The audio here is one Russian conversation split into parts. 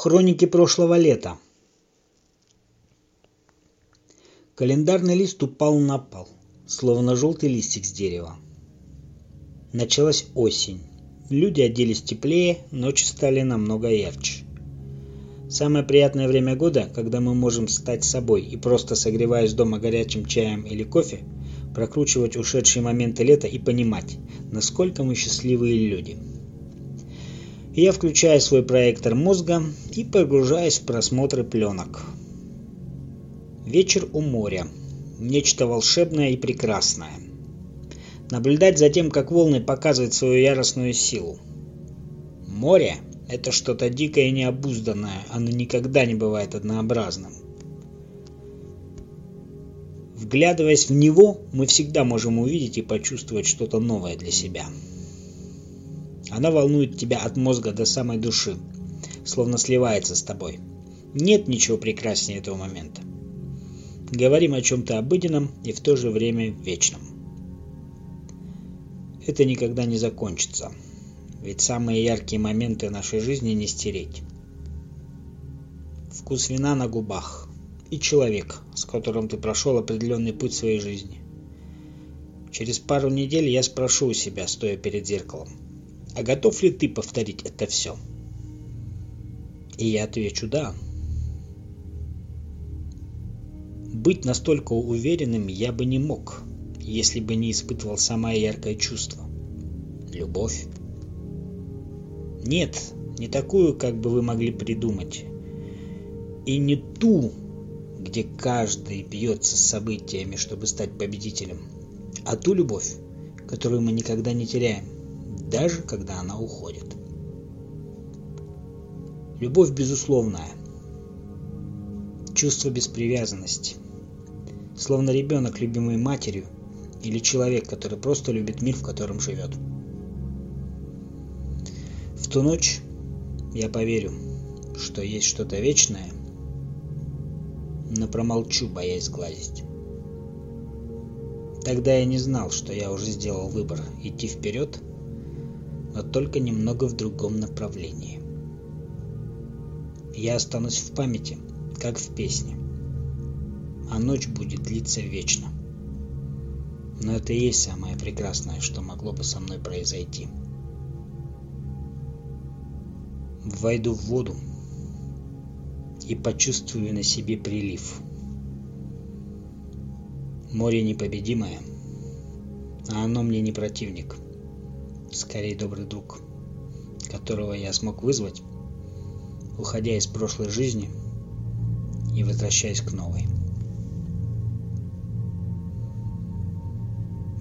Хроники прошлого лета. Календарный лист упал на пол, словно желтый листик с дерева. Началась осень. Люди оделись теплее, ночи стали намного ярче. Самое приятное время года, когда мы можем стать собой и просто согреваясь дома горячим чаем или кофе, прокручивать ушедшие моменты лета и понимать, насколько мы счастливые люди. Я включаю свой проектор мозга и погружаюсь в просмотры пленок. Вечер у моря. Нечто волшебное и прекрасное. Наблюдать за тем, как волны показывают свою яростную силу. Море – это что-то дикое и необузданное, оно никогда не бывает однообразным. Вглядываясь в него, мы всегда можем увидеть и почувствовать что-то новое для себя. Она волнует тебя от мозга до самой души, словно сливается с тобой. Нет ничего прекраснее этого момента. Говорим о чем-то обыденном и в то же время вечном. Это никогда не закончится, ведь самые яркие моменты нашей жизни не стереть. Вкус вина на губах и человек, с которым ты прошел определенный путь своей жизни. Через пару недель я спрошу у себя, стоя перед зеркалом, а готов ли ты повторить это все? И я отвечу «да». Быть настолько уверенным я бы не мог, если бы не испытывал самое яркое чувство – любовь. Нет, не такую, как бы вы могли придумать, и не ту, где каждый бьется с событиями, чтобы стать победителем, а ту любовь, которую мы никогда не теряем, даже когда она уходит. Любовь безусловная, чувство без привязанности, словно ребенок, любимый матерью, или человек, который просто любит мир, в котором живет. В ту ночь я поверю, что есть что-то вечное, но промолчу, боясь сглазить. Тогда я не знал, что я уже сделал выбор идти вперед, но только немного в другом направлении. Я останусь в памяти, как в песне, а ночь будет длиться вечно. Но это и есть самое прекрасное, что могло бы со мной произойти. Войду в воду и почувствую на себе прилив. Море непобедимое, а оно мне не противник, скорее добрый друг, которого я смог вызвать, уходя из прошлой жизни и возвращаясь к новой.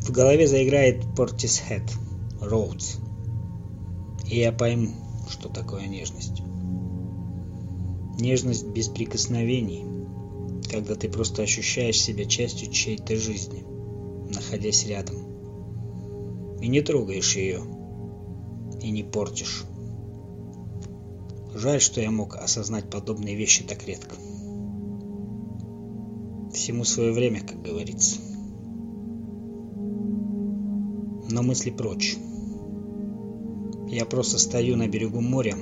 В голове заиграет Portishead, Roads, и я пойму, что такое нежность. Нежность без прикосновений, когда ты просто ощущаешь себя частью чьей-то жизни, находясь рядом. И не трогаешь ее, и не портишь. Жаль, что я мог осознать подобные вещи так редко. Всему свое время, как говорится. но мысли прочь. Я просто стою на берегу моря,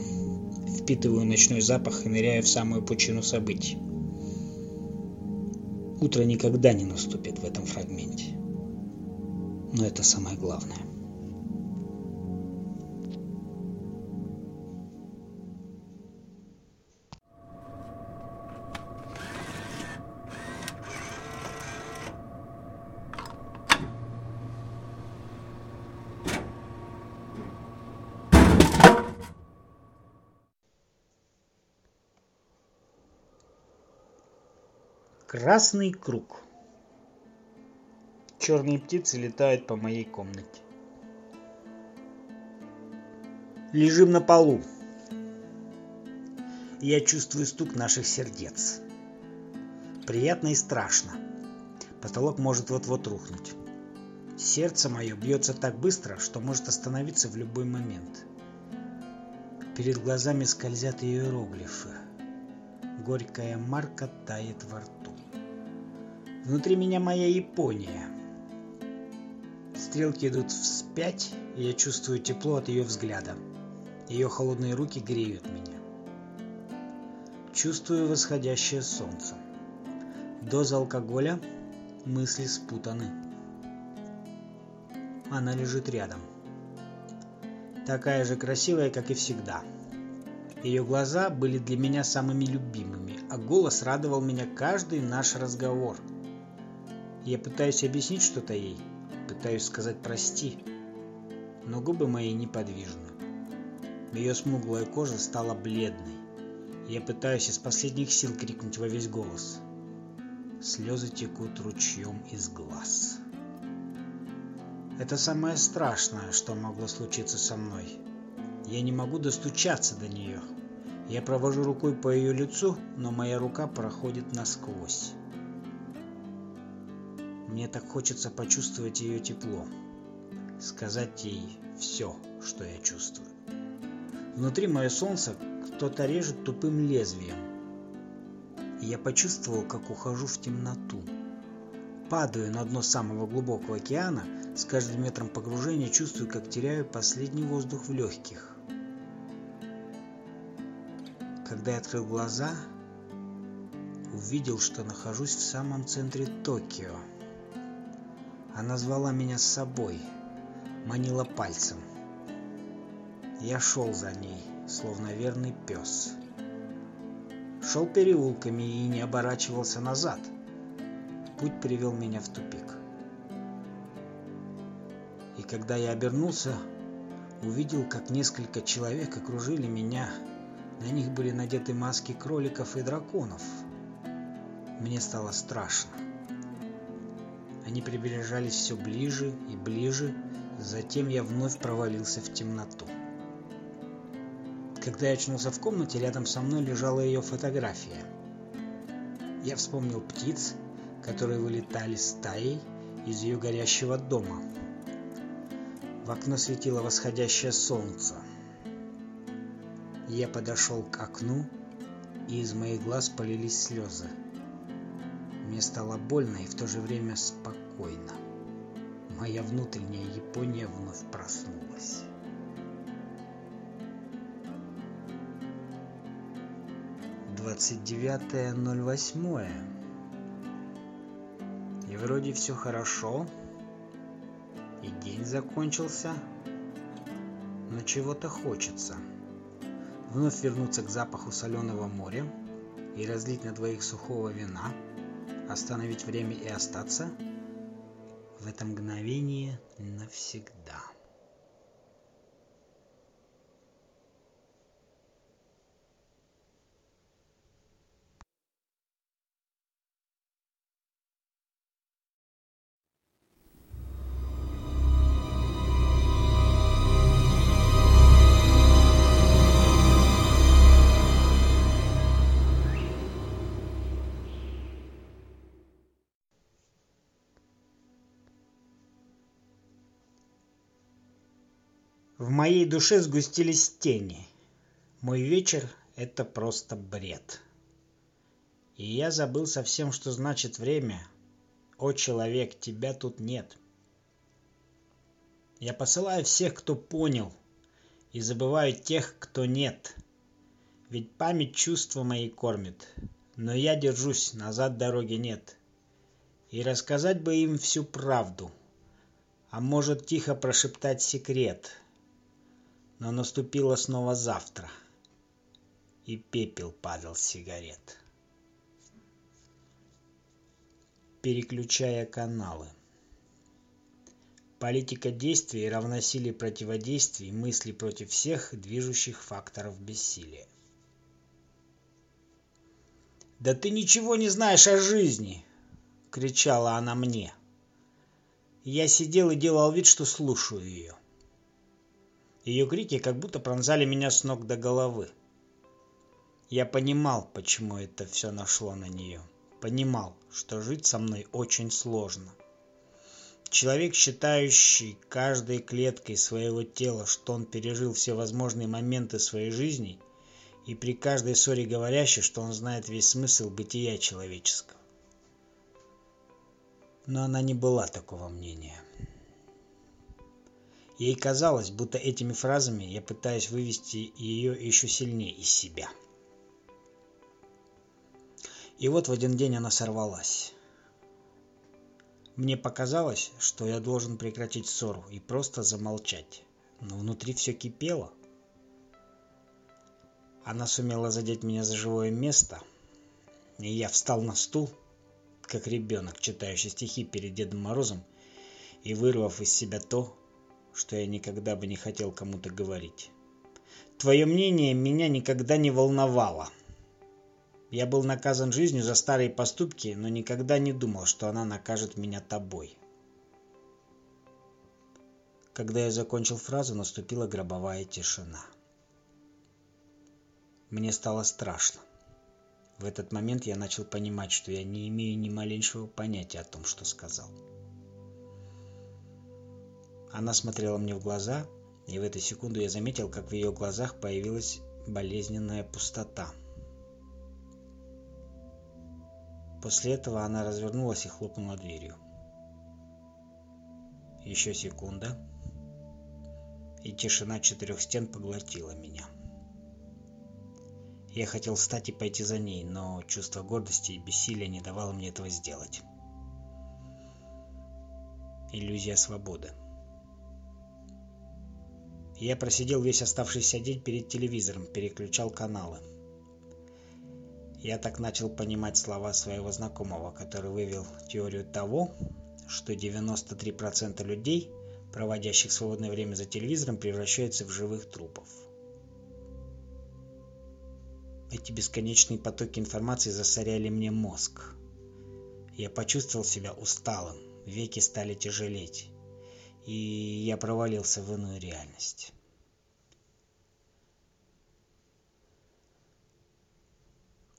впитываю ночной запах и ныряю в самую пучину событий. Утро никогда не наступит в этом фрагменте. Но это самое главное. Красный круг. Черные птицы летают по моей комнате. Лежим на полу. Я чувствую стук наших сердец. Приятно и страшно. Потолок может вот-вот рухнуть. Сердце мое бьется так быстро, что может остановиться в любой момент. Перед глазами скользят иероглифы. Горькая марка тает во рту. Внутри меня моя Япония. Стрелки идут вспять, и я чувствую тепло от ее взгляда. Ее холодные руки греют меня. Чувствую восходящее солнце. Доза алкоголя, мысли спутаны. Она лежит рядом. Такая же красивая, как и всегда. Ее глаза были для меня самыми любимыми, а голос радовал меня каждый наш разговор – я пытаюсь объяснить что-то ей, пытаюсь сказать «прости», но губы мои неподвижны. Ее смуглая кожа стала бледной. Я пытаюсь из последних сил крикнуть во весь голос. Слезы текут ручьем из глаз. Это самое страшное, что могло случиться со мной. Я не могу достучаться до нее. Я провожу рукой по ее лицу, но моя рука проходит насквозь. Мне так хочется почувствовать ее тепло, сказать ей все, что я чувствую. Внутри мое солнце кто-то режет тупым лезвием. И я почувствовал, как ухожу в темноту. Падаю на дно самого глубокого океана, с каждым метром погружения чувствую, как теряю последний воздух в легких. Когда я открыл глаза, увидел, что нахожусь в самом центре Токио. Она звала меня с собой, манила пальцем. Я шел за ней, словно верный пес. Шел переулками и не оборачивался назад. Путь привел меня в тупик. И когда я обернулся, увидел, как несколько человек окружили меня. На них были надеты маски кроликов и драконов. Мне стало страшно. Они приближались все ближе и ближе, затем я вновь провалился в темноту. Когда я очнулся в комнате, рядом со мной лежала ее фотография. Я вспомнил птиц, которые вылетали стаей из ее горящего дома. В окно светило восходящее солнце. Я подошел к окну, и из моих глаз полились слезы. Мне стало больно и в то же время спокойно. Моя внутренняя Япония вновь проснулась. Двадцать девятое ноль восьмое. И вроде все хорошо, и день закончился, но чего-то хочется. Вновь вернуться к запаху соленого моря и разлить на двоих сухого вина – остановить время и остаться в это мгновение навсегда. Моей душе сгустились тени. Мой вечер — это просто бред. И я забыл совсем, что значит время. О, человек, тебя тут нет. Я посылаю всех, кто понял, и забываю тех, кто нет. Ведь память чувства мои кормит, но я держусь, назад дороги нет. И рассказать бы им всю правду, а может тихо прошептать секрет. Но наступило снова завтра, и пепел падал с сигарет. Переключая каналы. Политика действий равносилие противодействий мысли против всех движущих факторов бессилия. «Да ты ничего не знаешь о жизни!» — кричала она мне. Я сидел и делал вид, что слушаю ее. Ее крики как будто пронзали меня с ног до головы. Я понимал, почему это все нашло на нее. Понимал, что жить со мной очень сложно. Человек, считающий каждой клеткой своего тела, что он пережил все возможные моменты своей жизни, и при каждой ссоре говорящий, что он знает весь смысл бытия человеческого. Но она не была такого мнения. Ей казалось, будто этими фразами я пытаюсь вывести ее еще сильнее из себя. И вот в один день она сорвалась. Мне показалось, что я должен прекратить ссору и просто замолчать. Но внутри все кипело. Она сумела задеть меня за живое место, и я встал на стул, как ребенок, читающий стихи перед Дедом Морозом, и вырвав из себя то, что я никогда бы не хотел кому-то говорить. Твое мнение меня никогда не волновало. Я был наказан жизнью за старые поступки, но никогда не думал, что она накажет меня тобой. Когда я закончил фразу, наступила гробовая тишина. Мне стало страшно. В этот момент я начал понимать, что я не имею ни малейшего понятия о том, что сказал. Она смотрела мне в глаза, и в эту секунду я заметил, как в ее глазах появилась болезненная пустота – После этого она развернулась и хлопнула дверью. Еще секунда, и тишина четырех стен поглотила меня. Я хотел встать и пойти за ней, но чувство гордости и бессилия не давало мне этого сделать. Иллюзия свободы. Я просидел весь оставшийся день перед телевизором, переключал каналы. Я так начал понимать слова своего знакомого, который вывел теорию того, что 93% людей, проводящих свободное время за телевизором, превращаются в живых трупов. Эти бесконечные потоки информации засоряли мне мозг. Я почувствовал себя усталым, веки стали тяжелеть, и я провалился в иную реальность.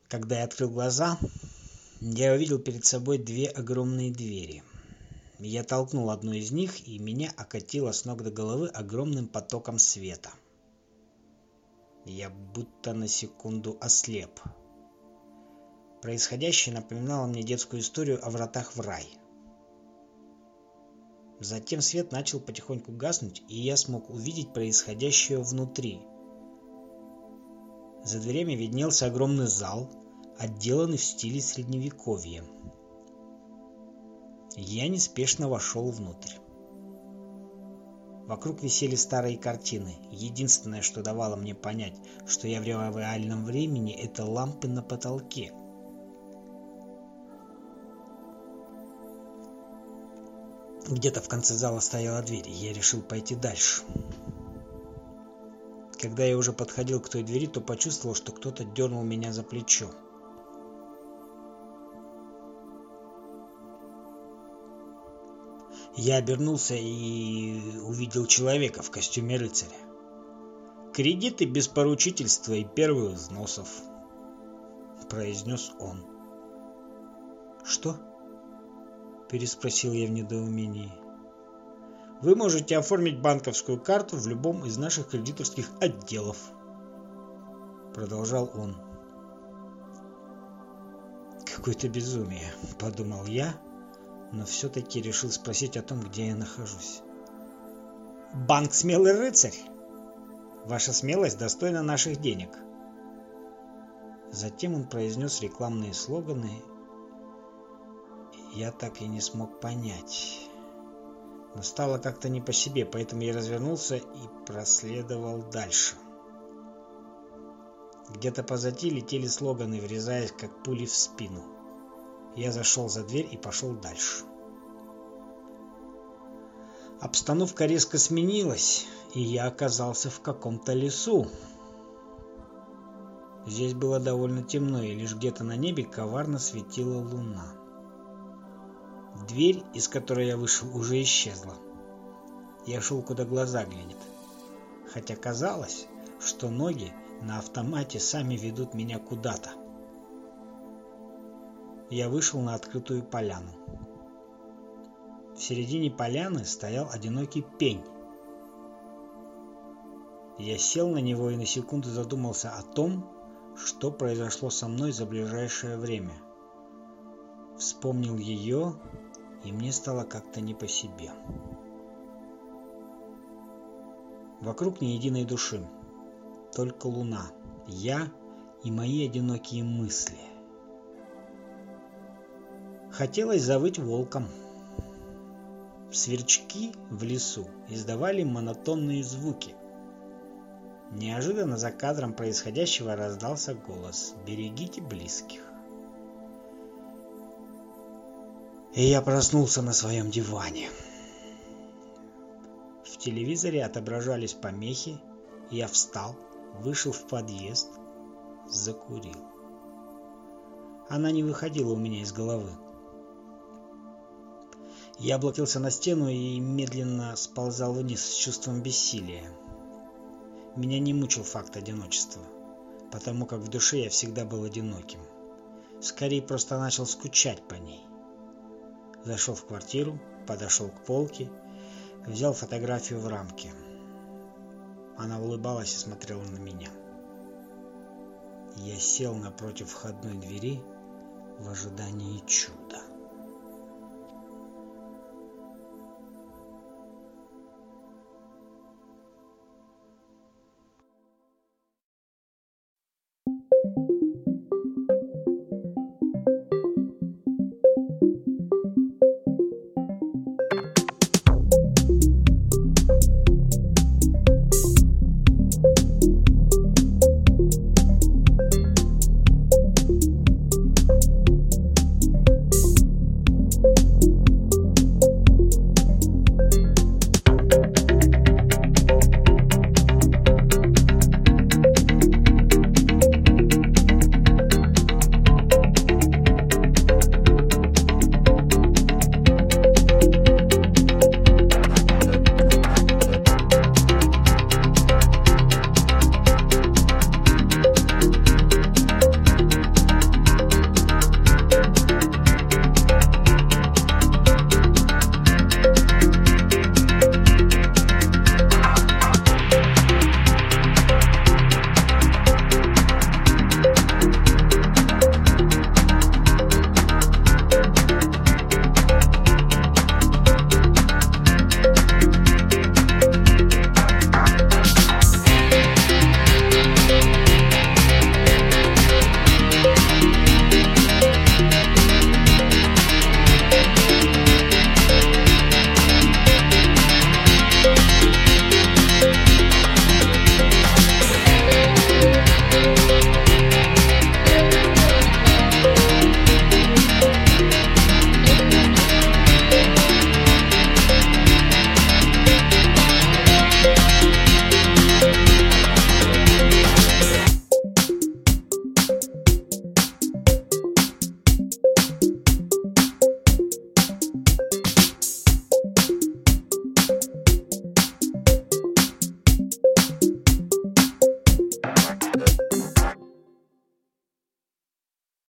Когда я открыл глаза, я увидел перед собой две огромные двери. Я толкнул одну из них, и меня окатило с ног до головы огромным потоком света. Я будто на секунду ослеп. Происходящее напоминало мне детскую историю о вратах в рай. Затем свет начал потихоньку гаснуть, и я смог увидеть происходящее внутри – за дверями виднелся огромный зал, отделанный в стиле средневековья. Я неспешно вошел внутрь. Вокруг висели старые картины. Единственное, что давало мне понять, что я в реальном времени, это лампы на потолке. Где-то в конце зала стояла дверь, и я решил пойти дальше. Когда я уже подходил к той двери, то почувствовал, что кто-то дернул меня за плечо. Я обернулся и увидел человека в костюме рыцаря. «Кредиты без поручительства и первых взносов», — произнес он. «Что?» — переспросил я в недоумении. Вы можете оформить банковскую карту в любом из наших кредиторских отделов. Продолжал он. Какое-то безумие, подумал я, но все-таки решил спросить о том, где я нахожусь. Банк «Смелый рыцарь». Ваша смелость достойна наших денег. Затем он произнес рекламные слоганы. Я так и не смог понять. Но стало как-то не по себе, поэтому я развернулся и проследовал дальше. Где-то позади летели слоганы, врезаясь как пули в спину. Я зашел за дверь и пошел дальше. Обстановка резко сменилась, и я оказался в каком-то лесу. Здесь было довольно темно, и лишь где-то на небе коварно светила луна. Дверь, из которой я вышел, уже исчезла. Я шел, куда глаза глядят. Хотя казалось, что ноги на автомате сами ведут меня куда-то. Я вышел на открытую поляну. В середине поляны стоял одинокий пень. Я сел на него и на секунду задумался о том, что произошло со мной за ближайшее время. Вспомнил ее, и мне стало как-то не по себе. Вокруг ни единой души, только луна, я и мои одинокие мысли. Хотелось завыть волком. Сверчки в лесу издавали монотонные звуки. Неожиданно за кадром происходящего раздался голос «Берегите близких». И я проснулся на своем диване. В телевизоре отображались помехи, я встал, вышел в подъезд, закурил. Она не выходила у меня из головы. Я облокился на стену и медленно сползал вниз с чувством бессилия. Меня не мучил факт одиночества, потому как в душе я всегда был одиноким. Скорее просто начал скучать по ней. Зашел в квартиру, подошел к полке, взял фотографию в рамке. Она улыбалась и смотрела на меня. Я сел напротив входной двери в ожидании чуда.